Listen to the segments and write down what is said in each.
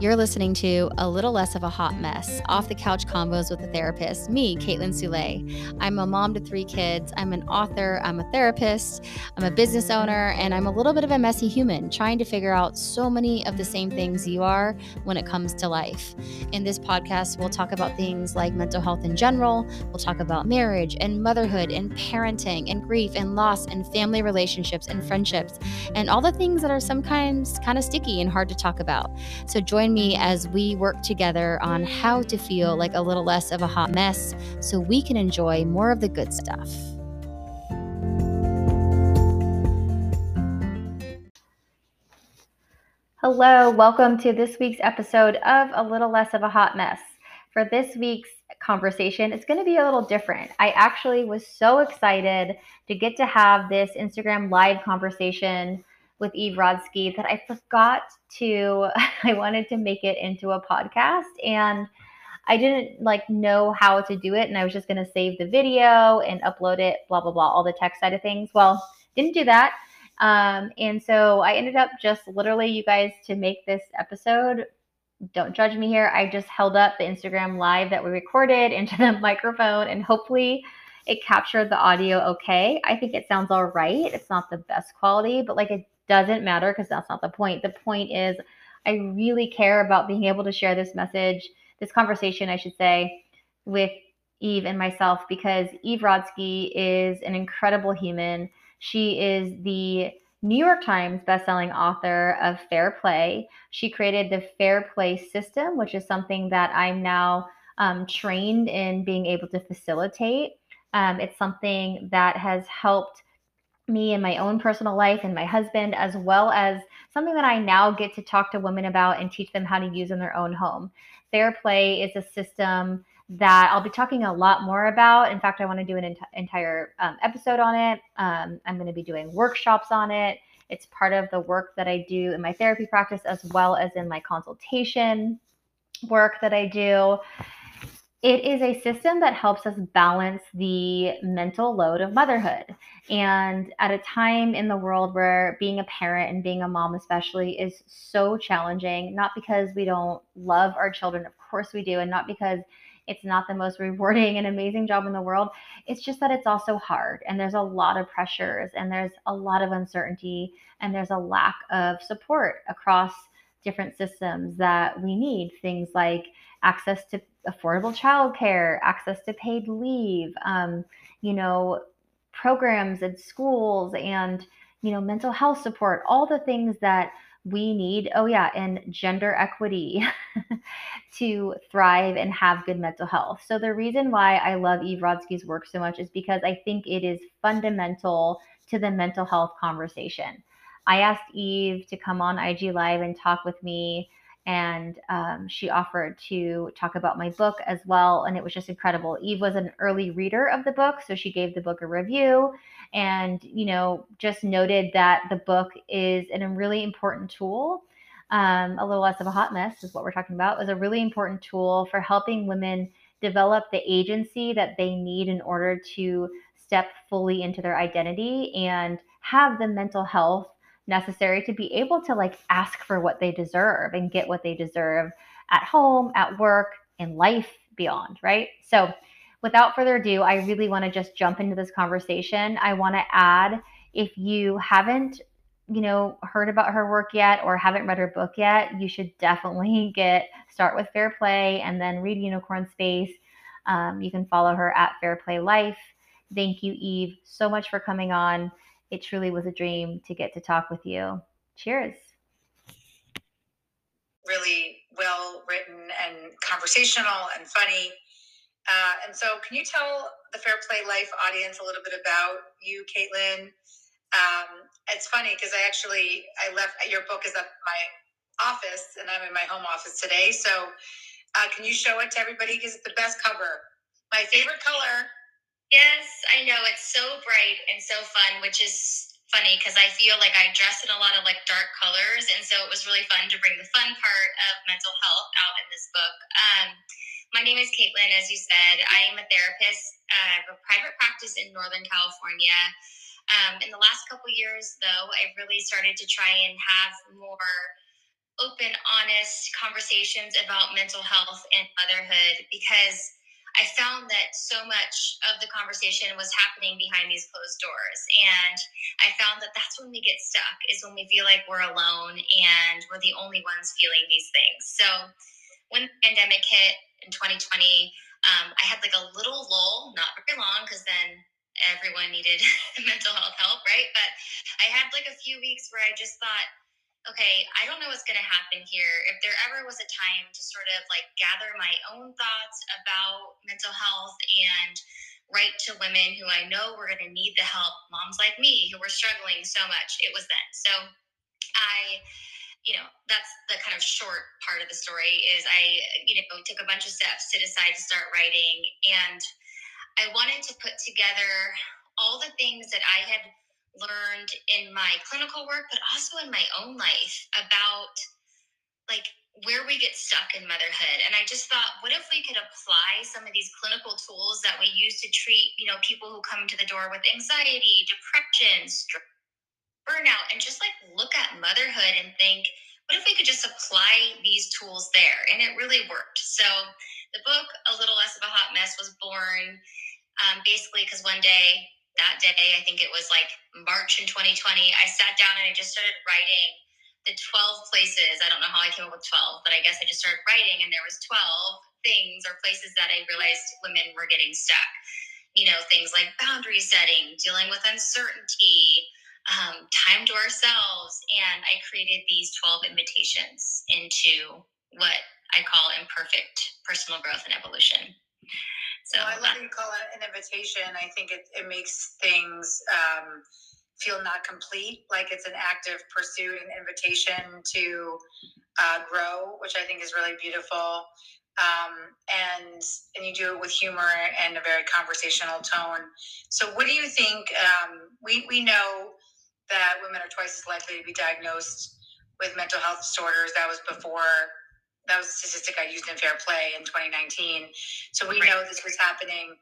You're listening to A Little Less of a Hot Mess, off the couch combos with a therapist, me, Caitlin Soule. I'm a mom to three kids. I'm an author. I'm a therapist. I'm a business owner, and I'm a little bit of a messy human trying to figure out so many of the same things you are when it comes to life. In this podcast, we'll talk about things like mental health in general. We'll talk about marriage and motherhood and parenting and grief and loss and family relationships and friendships and all the things that are sometimes kind of sticky and hard to talk about. So join join me as we work together on how to feel like a little less of a hot mess so we can enjoy more of the good stuff. Hello, welcome to this week's episode of A Little Less of a Hot Mess. For this week's conversation, it's going to be a little different. I actually was so excited to get to have this Instagram live conversation with Eve Rodsky that I forgot to, I wanted to make it into a podcast and I didn't like know how to do it. And I was just going to save the video and upload it, blah, blah, blah, all the tech side of things. Well, didn't do that. Um, and so I ended up just literally, you guys, to make this episode, don't judge me here. I just held up the Instagram live that we recorded into the microphone and hopefully it captured the audio okay. I think it sounds all right. It's not the best quality, but like it doesn't matter because that's not the point. The point is, I really care about being able to share this message, this conversation, I should say, with Eve and myself because Eve Rodsky is an incredible human. She is the New York Times bestselling author of Fair Play. She created the Fair Play system, which is something that I'm now um, trained in being able to facilitate. Um, it's something that has helped me in my own personal life and my husband, as well as something that I now get to talk to women about and teach them how to use in their own home. Fair play is a system that I'll be talking a lot more about. In fact, I want to do an ent- entire um, episode on it. Um, I'm going to be doing workshops on it. It's part of the work that I do in my therapy practice as well as in my consultation work that I do it is a system that helps us balance the mental load of motherhood. And at a time in the world where being a parent and being a mom, especially, is so challenging, not because we don't love our children, of course we do, and not because it's not the most rewarding and amazing job in the world. It's just that it's also hard and there's a lot of pressures and there's a lot of uncertainty and there's a lack of support across different systems that we need. Things like access to affordable childcare, access to paid leave, um, you know, programs at schools and, you know, mental health support, all the things that we need. Oh, yeah, and gender equity to thrive and have good mental health. So, the reason why I love Eve Rodsky's work so much is because I think it is fundamental to the mental health conversation. I asked Eve to come on IG Live and talk with me and um, she offered to talk about my book as well and it was just incredible. Eve was an early reader of the book so she gave the book a review and you know just noted that the book is a really important tool. Um, a little less of a hot mess is what we're talking about is a really important tool for helping women develop the agency that they need in order to step fully into their identity and have the mental health necessary to be able to like ask for what they deserve and get what they deserve at home, at work, in life beyond, right? So, without further ado, I really want to just jump into this conversation. I want to add if you haven't you know heard about her work yet or haven't read her book yet you should definitely get start with fair play and then read unicorn space um, you can follow her at fair play life thank you eve so much for coming on it truly was a dream to get to talk with you. Cheers. Really well written and conversational and funny. Uh, and so, can you tell the Fair Play Life audience a little bit about you, Caitlin? Um, it's funny because I actually I left your book is at my office, and I'm in my home office today. So, uh, can you show it to everybody? Because it's the best cover. My favorite color Yes, I know. It's so bright and so fun, which is funny because I feel like I dress in a lot of like dark colors. And so it was really fun to bring the fun part of mental health out in this book. Um, my name is Caitlin, as you said. I am a therapist. I have a private practice in Northern California. Um, in the last couple years, though, I've really started to try and have more open, honest conversations about mental health and motherhood because I found that so much of the conversation was happening behind these closed doors. And I found that that's when we get stuck, is when we feel like we're alone and we're the only ones feeling these things. So when the pandemic hit in 2020, um, I had like a little lull, not very long, because then everyone needed mental health help, right? But I had like a few weeks where I just thought, okay, I don't know what's going to happen here. If there ever was a time to sort of like gather my own thoughts about mental health and write to women who I know were going to need the help, moms like me who were struggling so much, it was then. So I you know that's the kind of short part of the story is i you know took a bunch of steps to decide to start writing and i wanted to put together all the things that i had learned in my clinical work, but also in my own life about like where we get stuck in motherhood. And I just thought, what if we could apply some of these clinical tools that we use to treat, you know, people who come to the door with anxiety, depression, stress, burnout, and just like look at motherhood and think, what if we could just apply these tools there? And it really worked. So the book, A Little Less of a Hot Mess, was born um, basically because one day that day, I think it was like March in 2020, I sat down and I just started writing the 12 places. I don't know how I came up with 12, but I guess I just started writing and there was 12 things or places that I realized women were getting stuck. You know, things like boundary setting, dealing with uncertainty, um, time to ourselves. And I created these 12 invitations into what I call imperfect personal growth and evolution. So I love that you call it an invitation. I think it, it makes things um, feel not complete, like it's an active pursuit and invitation to uh, grow, which I think is really beautiful. Um, and and you do it with humor and a very conversational tone. So, what do you think? Um, we we know that women are twice as likely to be diagnosed with mental health disorders. That was before that was a statistic I used in Fair Play in 2019. So we right. know this was happening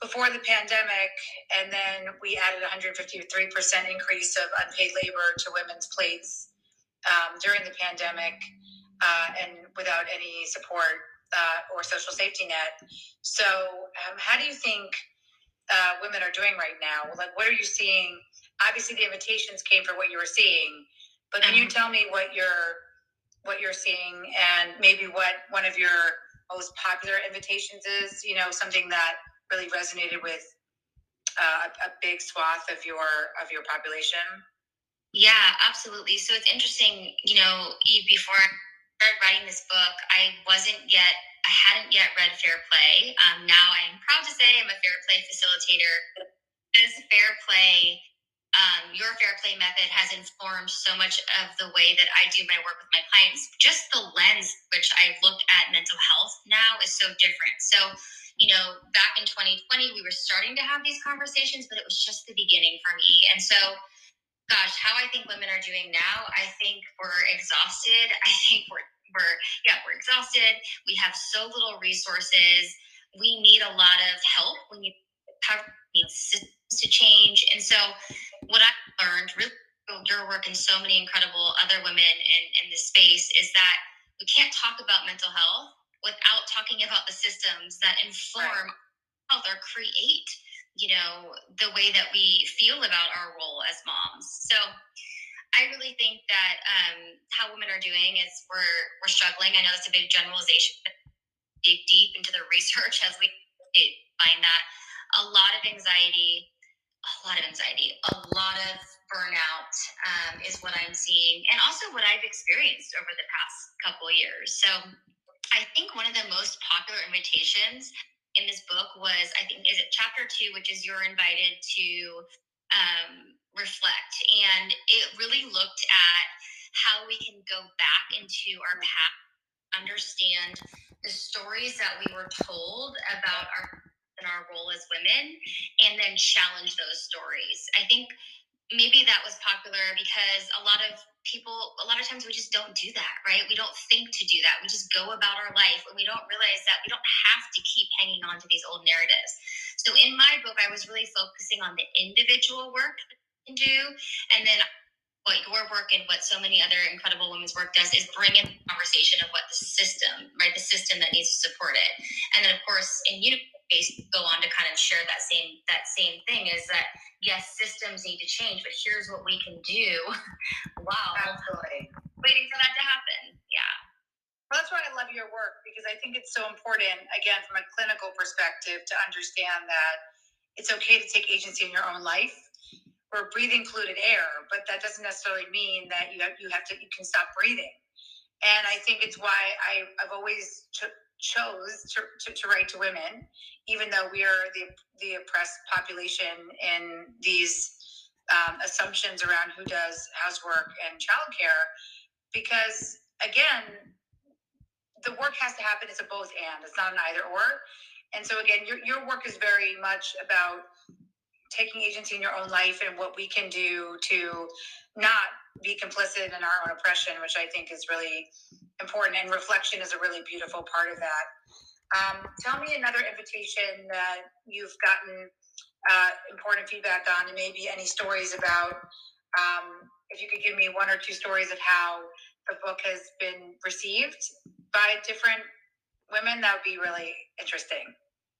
before the pandemic, and then we added 153% increase of unpaid labor to women's plates um, during the pandemic, uh, and without any support uh, or social safety net. So, um, how do you think uh, women are doing right now? Like, what are you seeing? Obviously, the invitations came for what you were seeing, but can you mm-hmm. tell me what your what you're seeing and maybe what one of your most popular invitations is you know something that really resonated with uh, a big swath of your of your population? Yeah absolutely. So it's interesting you know before i started writing this book i wasn't yet i hadn't yet read fair play. Um, now i'm proud to say i'm a fair play facilitator. As fair play um, your fair play method has informed so much of the way that I do my work with my clients. Just the lens which I look at mental health now is so different. So, you know, back in 2020, we were starting to have these conversations, but it was just the beginning for me. And so, gosh, how I think women are doing now, I think we're exhausted. I think we're we're yeah we're exhausted. We have so little resources. We need a lot of help. We need systems to change. And so, what I learned really your work and so many incredible other women in, in this space is that we can't talk about mental health without talking about the systems that inform right. health or create you know the way that we feel about our role as moms so i really think that um, how women are doing is we're we're struggling i know that's a big generalization dig deep into the research as we find that a lot of anxiety, a lot of anxiety, a lot of burnout um, is what I'm seeing, and also what I've experienced over the past couple years. So I think one of the most popular invitations in this book was, I think, is it chapter two, which is you're invited to um, reflect. And it really looked at how we can go back into our past, understand the stories that we were told about our our role as women and then challenge those stories. I think maybe that was popular because a lot of people a lot of times we just don't do that right? We don't think to do that. We just go about our life and we don't realize that we don't have to keep hanging on to these old narratives. So in my book i was really focusing on the individual work that can do and then what your work and what so many other incredible women's work does is bring in the conversation of what the system, right, the system that needs to support it. And then, of course, in Unicorn Space, go on to kind of share that same that same thing is that yes, systems need to change, but here's what we can do. wow, absolutely. Waiting for that to happen. Yeah. Well, that's why I love your work because I think it's so important, again, from a clinical perspective, to understand that it's okay to take agency in your own life we're breathing polluted air, but that doesn't necessarily mean that you have, you have to you can stop breathing. And I think it's why I, I've always cho- chose to, to, to, write to women, even though we are the the oppressed population in these um, assumptions around who does housework and childcare, because again, the work has to happen. It's a both and. It's not an either or. And so again, your your work is very much about taking agency in your own life and what we can do to not be complicit in our own oppression, which I think is really important. And reflection is a really beautiful part of that. Um, tell me another invitation that you've gotten uh, important feedback on, and maybe any stories about. Um, if you could give me one or two stories of how the book has been received by different women, that would be really interesting.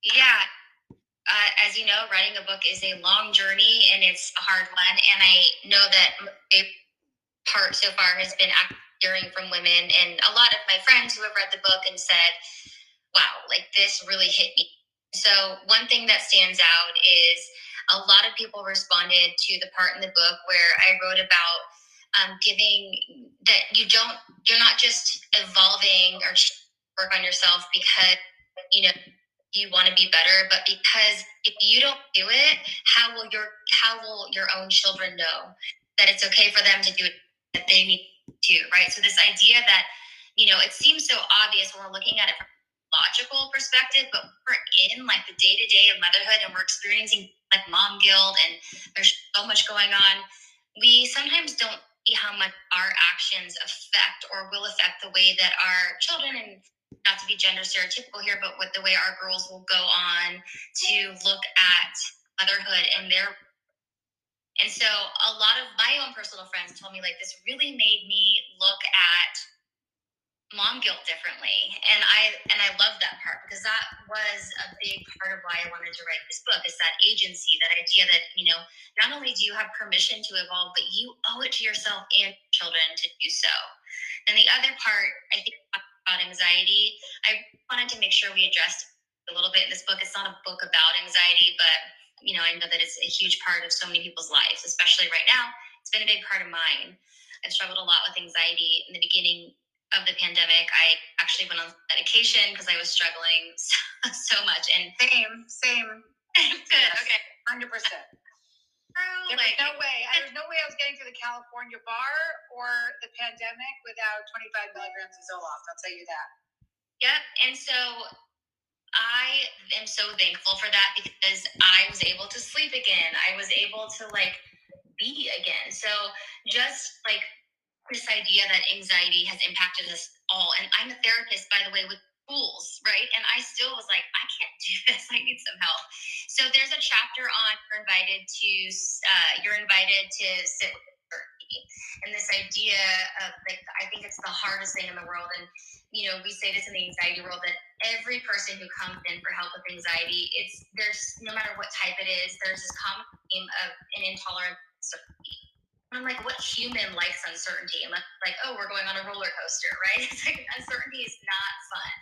Yeah, uh, as you know, writing a book is a long journey and it's a hard one. And I know that a part so far has been hearing from women and a lot of my friends who have read the book and said, wow, like this really hit me. So, one thing that stands out is a lot of people responded to the part in the book where I wrote about um, giving that you don't, you're not just evolving or work on yourself because, you know, you want to be better but because if you don't do it how will your how will your own children know that it's okay for them to do it that they need to right? So this idea that you know it seems so obvious when we're looking at it from a logical perspective but we're in like the day-to-day of motherhood and we're experiencing like mom guilt and there's so much going on we sometimes don't see how much our actions affect or will affect the way that our children and not to be gender stereotypical here, but with the way our girls will go on to look at motherhood and their and so a lot of my own personal friends told me like this really made me look at mom guilt differently. And i and i love that part because that was a big part of why i wanted to write this book is that agency that idea that you know not only do you have permission to evolve but you owe it to yourself and children to do so. And the other part i think about anxiety. I wanted to make sure we addressed a little bit in this book. It's not a book about anxiety, but you know, I know that it's a huge part of so many people's lives, especially right now. It's been a big part of mine. I've struggled a lot with anxiety in the beginning of the pandemic. I actually went on medication because I was struggling so, so, much. And same, same. Good. Yes. Okay. Hundred percent. There like, no way. There's no way I was getting to the California bar or the pandemic without 25 milligrams of Zoloft. I'll tell you that. Yep. And so I am so thankful for that because I was able to sleep again. I was able to like be again. So just like this idea that anxiety has impacted us all. And I'm a therapist, by the way, with schools, right? And I still was like, I can't do this. I need some help. So there's a chapter on you're invited to uh, you're invited to sit with uncertainty. and this idea of like I think it's the hardest thing in the world. And you know, we say this in the anxiety world that every person who comes in for help with anxiety, it's there's no matter what type it is, there's this common theme of an intolerance I'm like, what human likes uncertainty? And like, oh, we're going on a roller coaster, right? It's like uncertainty is not fun.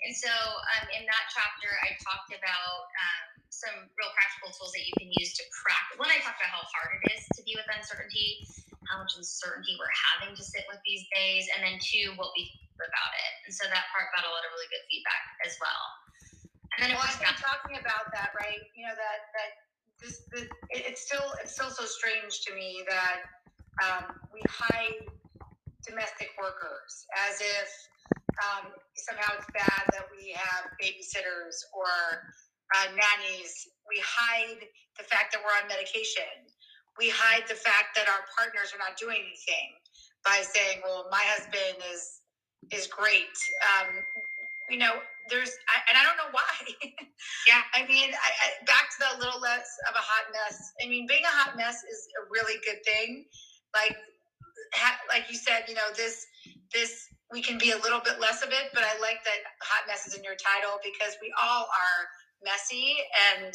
And so um, in that chapter, I talked about um, some real practical tools that you can use to practice. One, I talked about how hard it is to be with uncertainty, how much uncertainty we're having to sit with these days, and then two, what we do about it. And so that part got a lot of really good feedback as well. And then well, I've been talking about that, right? You know that that this, this it's still it's still so strange to me that um, we hide domestic workers as if um, somehow it's bad that we have babysitters or uh, nannies. We hide the fact that we're on medication. We hide the fact that our partners are not doing anything by saying, "Well, my husband is is great." Um, you know, there's, I, and I don't know why. yeah. I mean, I, I, back to the little less of a hot mess. I mean, being a hot mess is a really good thing. Like ha- like you said, you know, this this we can be a little bit less of it, but I like that hot mess is in your title because we all are messy and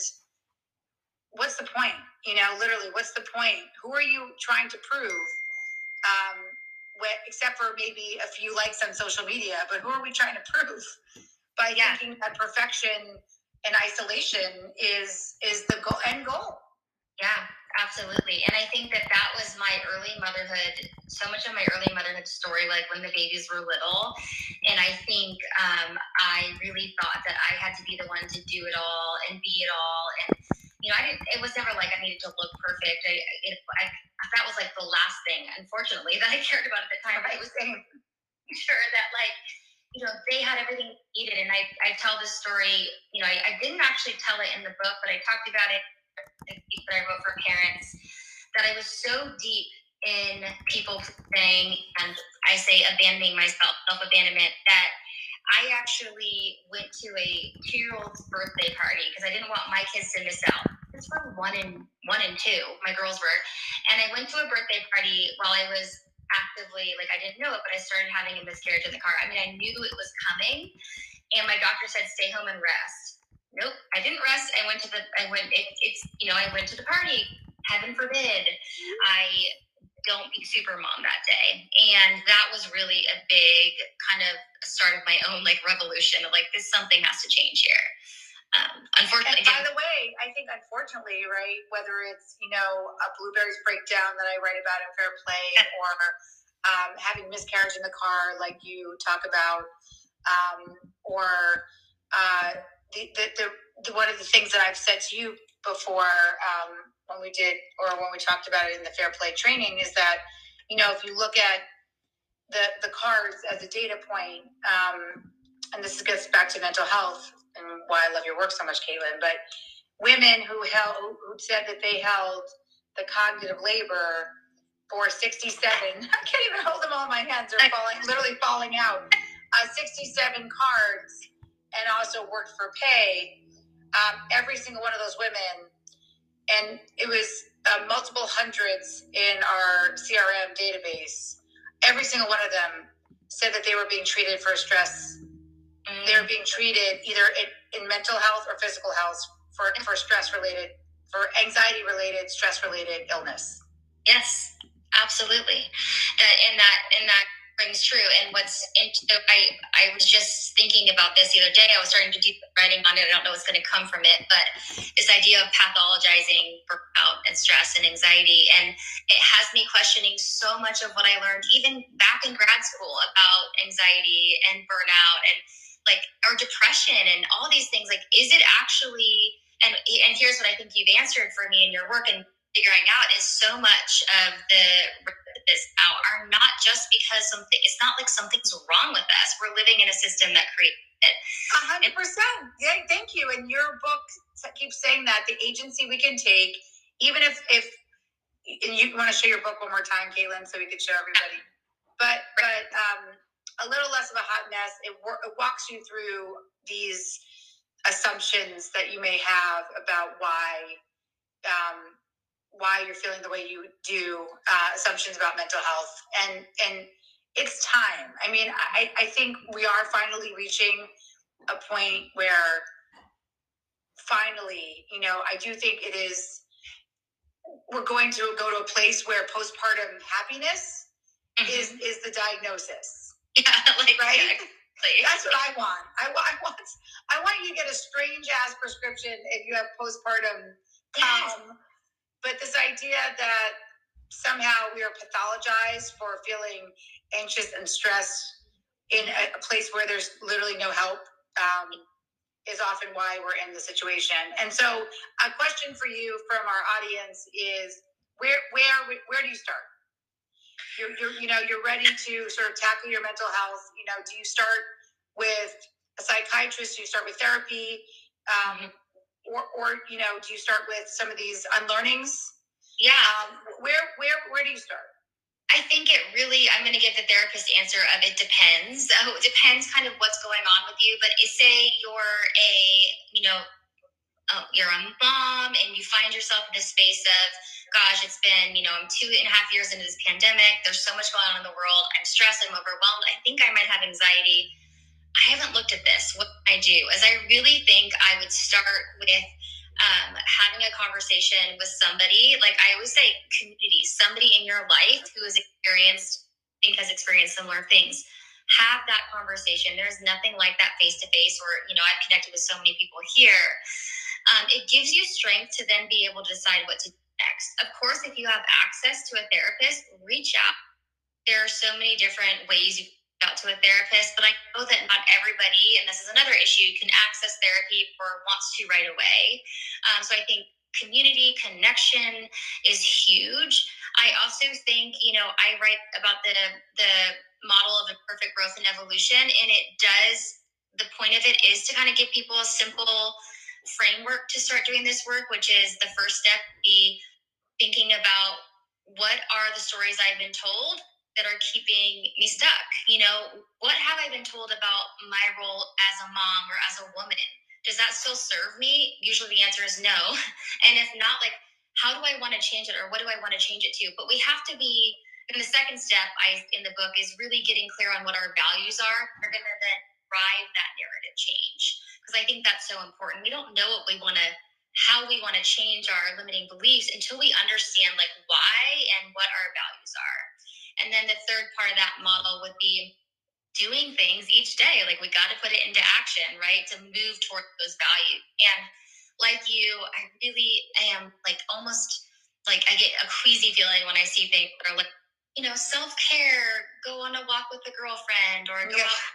what's the point? You know, literally, what's the point? Who are you trying to prove? Um, what, except for maybe a few likes on social media, but who are we trying to prove by Yeah. thinking that perfection and isolation is is the goal end goal? Yeah, absolutely. And I think that that was my early motherhood, so much of my early motherhood story, like when the babies were little. And I think um, I really thought that I had to be the one to do it all and be it all. And, you know, I didn't, it was never like I needed to look perfect. I, it, I, that was like the last thing, unfortunately, that I cared about at the time. It was making sure that, like, you know, they had everything needed. And I, I tell this story, you know, I, I didn't actually tell it in the book, but I talked about it that I wrote for parents that I was so deep in people saying, and I say abandoning myself, self abandonment, that I actually went to a two year old's birthday party because I didn't want my kids to miss out. It's for one and one and two, my girls were. And I went to a birthday party while I was actively like I didn't know it, but I started having a miscarriage in the car. I mean, I knew it was coming, and my doctor said, "Stay home and rest." Nope, I didn't rest. I went to the. I went. It, it's you know I went to the party. Heaven forbid, I don't be super mom that day, and that was really a big kind of start of my own like revolution of like this something has to change here. Um, unfortunately, And by the way, I think unfortunately, right, whether it's you know a blueberries breakdown that I write about in Fair Play, or um, having miscarriage in the car, like you talk about, um, or uh, the, the, the, one of the things that I've said to you before um, when we did, or when we talked about it in the Fair Play training, is that you know if you look at the the cards as a data point, um, and this gets back to mental health and why I love your work so much, Caitlin. But women who held who said that they held the cognitive labor for 67 i can't even hold them all in my hands they're falling literally falling out uh, 67 cards and also worked for pay um, every single one of those women. And it was uh, multiple hundreds in our crm database. Every single one of them said that they were being treated for stress. Mm, They were being treated either in, in mental health or physical health for, for stress related for anxiety related stress related illness. Yes, absolutely. That and that and that rings true. And what's into I I was just thinking about this the other day. I was starting to do writing on it. I don't know what's going to come from it, but this idea of pathologizing burnout and stress and anxiety, and it has me questioning so much of what I learned even back in grad school about anxiety and burnout and like or depression and all these things. Like, is it actually? And and here's what I think you've answered for me in your work and figuring out is so much of the this out are not just because something it's not like something's wrong with us we're living in a system that creates it. A hundred percent. Yeah, thank you. And your book keeps saying that the agency we can take, even if if and you want to show your book one more time, Caitlin, so we could show everybody. But but um, a little less of a hot mess. It, it walks you through these assumptions that you may have about why um, why you're feeling the way you do. Uh, assumptions about mental health and and it's time. I mean, I, I think we are finally reaching a point where finally, you know, I do think it is, we're going to go to a place where postpartum happiness is, is the diagnosis, yeah like right? exactly. That's what I want. I want, I want, I want you to get a strange ass prescription if you have postpartum Yes. But this idea that somehow we are pathologized for feeling anxious and stressed in a, place where there's literally no help um, is often why we're in the situation. And so, a question for you from our audience is: where, where, where do you start? You're, you're, you know, you're ready to sort of tackle your mental health. You know, do you start with a psychiatrist? Do you start with therapy? Um, or, or you know, do you start with some of these unlearnings? yeah Um, where, where, where do you start? I think it really, I'm going to give the therapist answer of it depends. Oh, it depends kind of what's going on with you. But say you're a, you know, uh, you're a mom and you find yourself in a space of gosh, it's been, you know, I'm two and a half years into this pandemic. There's so much going on in the world. I'm stressed. I'm overwhelmed. I think I might have anxiety. I haven't looked at this. What I do is I really think I would start with um, having a conversation with somebody. Like I always say, community, somebody in your life who has experienced, think has experienced similar things have that conversation. There's nothing like that face to face, or, you know, I've connected with so many people here. Um, it gives you strength to then be able to decide what to do next. Of course, if you have access to a therapist, reach out. There are so many different ways you out to a therapist, but I know that not everybody, and this is another issue, can access therapy or wants to right away. Um, so I think community connection is huge. I also think, you know, I write about the the model of imperfect growth and evolution, and it does. The point of it is to kind of give people a simple framework to start doing this work, which is the first step be thinking about what are the stories I've been told that are keeping me stuck? You know, what have I been told about my role as a mom or as a woman? Does that still serve me? Usually the answer is no. And if not, like, how do I want to change it or what do I want to change it to? But we have to be, and the second step I in the book is really getting clear on what our values are. We're gonna then drive that narrative change. Because I think that's so important. We don't know what we want to how we want to change our limiting beliefs until we understand like why and what our values are. And then the third part of that model would be doing things each day. Like we got to put it into action, right? To move toward those values. And like you, I really am like almost like I get a queasy feeling when I see things that are like, you know, self care, go on a walk with a girlfriend or go yeah. out.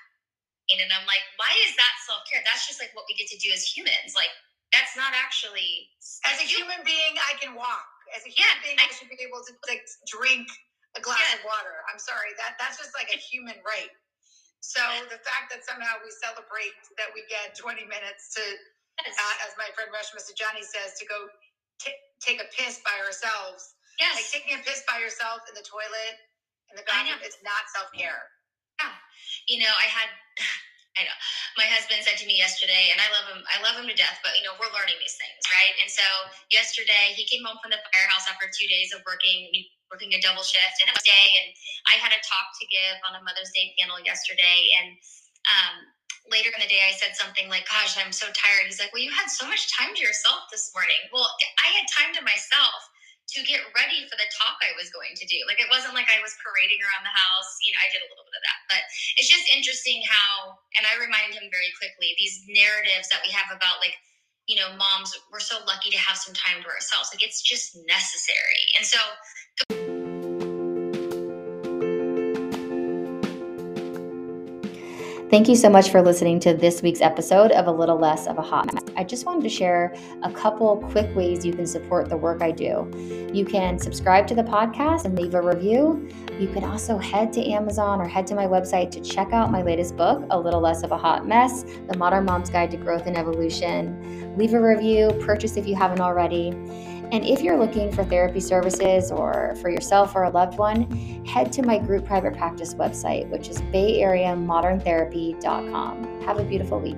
And I'm like, why is that self care? That's just like what we get to do as humans. Like that's not actually as a human being i can walk as a human yeah, being I, I, should be able to like drink a glass yeah. of water i'm sorry that that's just like a human right so the fact that somehow we celebrate that we get 20 minutes to yes. uh, as my friend Reshma Saujani says to go t- take a piss by ourselves yes like taking a piss by yourself in the toilet in the bathroom it's not self-care yeah you know i had I know. My husband said to me yesterday, and I love him. I love him to death. But you know, we're learning these things, right? And so yesterday, he came home from the firehouse after two days of working, working a double shift, and was day. And I had a talk to give on a Mother's Day panel yesterday, and um, later in the day, I said something like, "Gosh, I'm so tired." He's like, "Well, you had so much time to yourself this morning." Well, I had time to myself to get ready for the talk I was going to do. Like it wasn't like I was parading around the house. You know, I did a little bit of that, but it's just interesting how, and I reminded him very quickly, these narratives that we have about like, you know, moms, we're so lucky to have some time to ourselves. Like it's just necessary. And so Thank you so much for listening to this week's episode of A Little Less of a Hot Mess. I just wanted to share a couple quick ways you can support the work I do. You can subscribe to the podcast and leave a review. You can also head to Amazon or head to my website to check out my latest book, A Little Less of a Hot Mess The Modern Mom's Guide to Growth and Evolution. Leave a review, purchase if you haven't already. And if you're looking for therapy services or for yourself or a loved one, head to my group private practice website, which is bayareamoderntherapy.com. Have a beautiful week.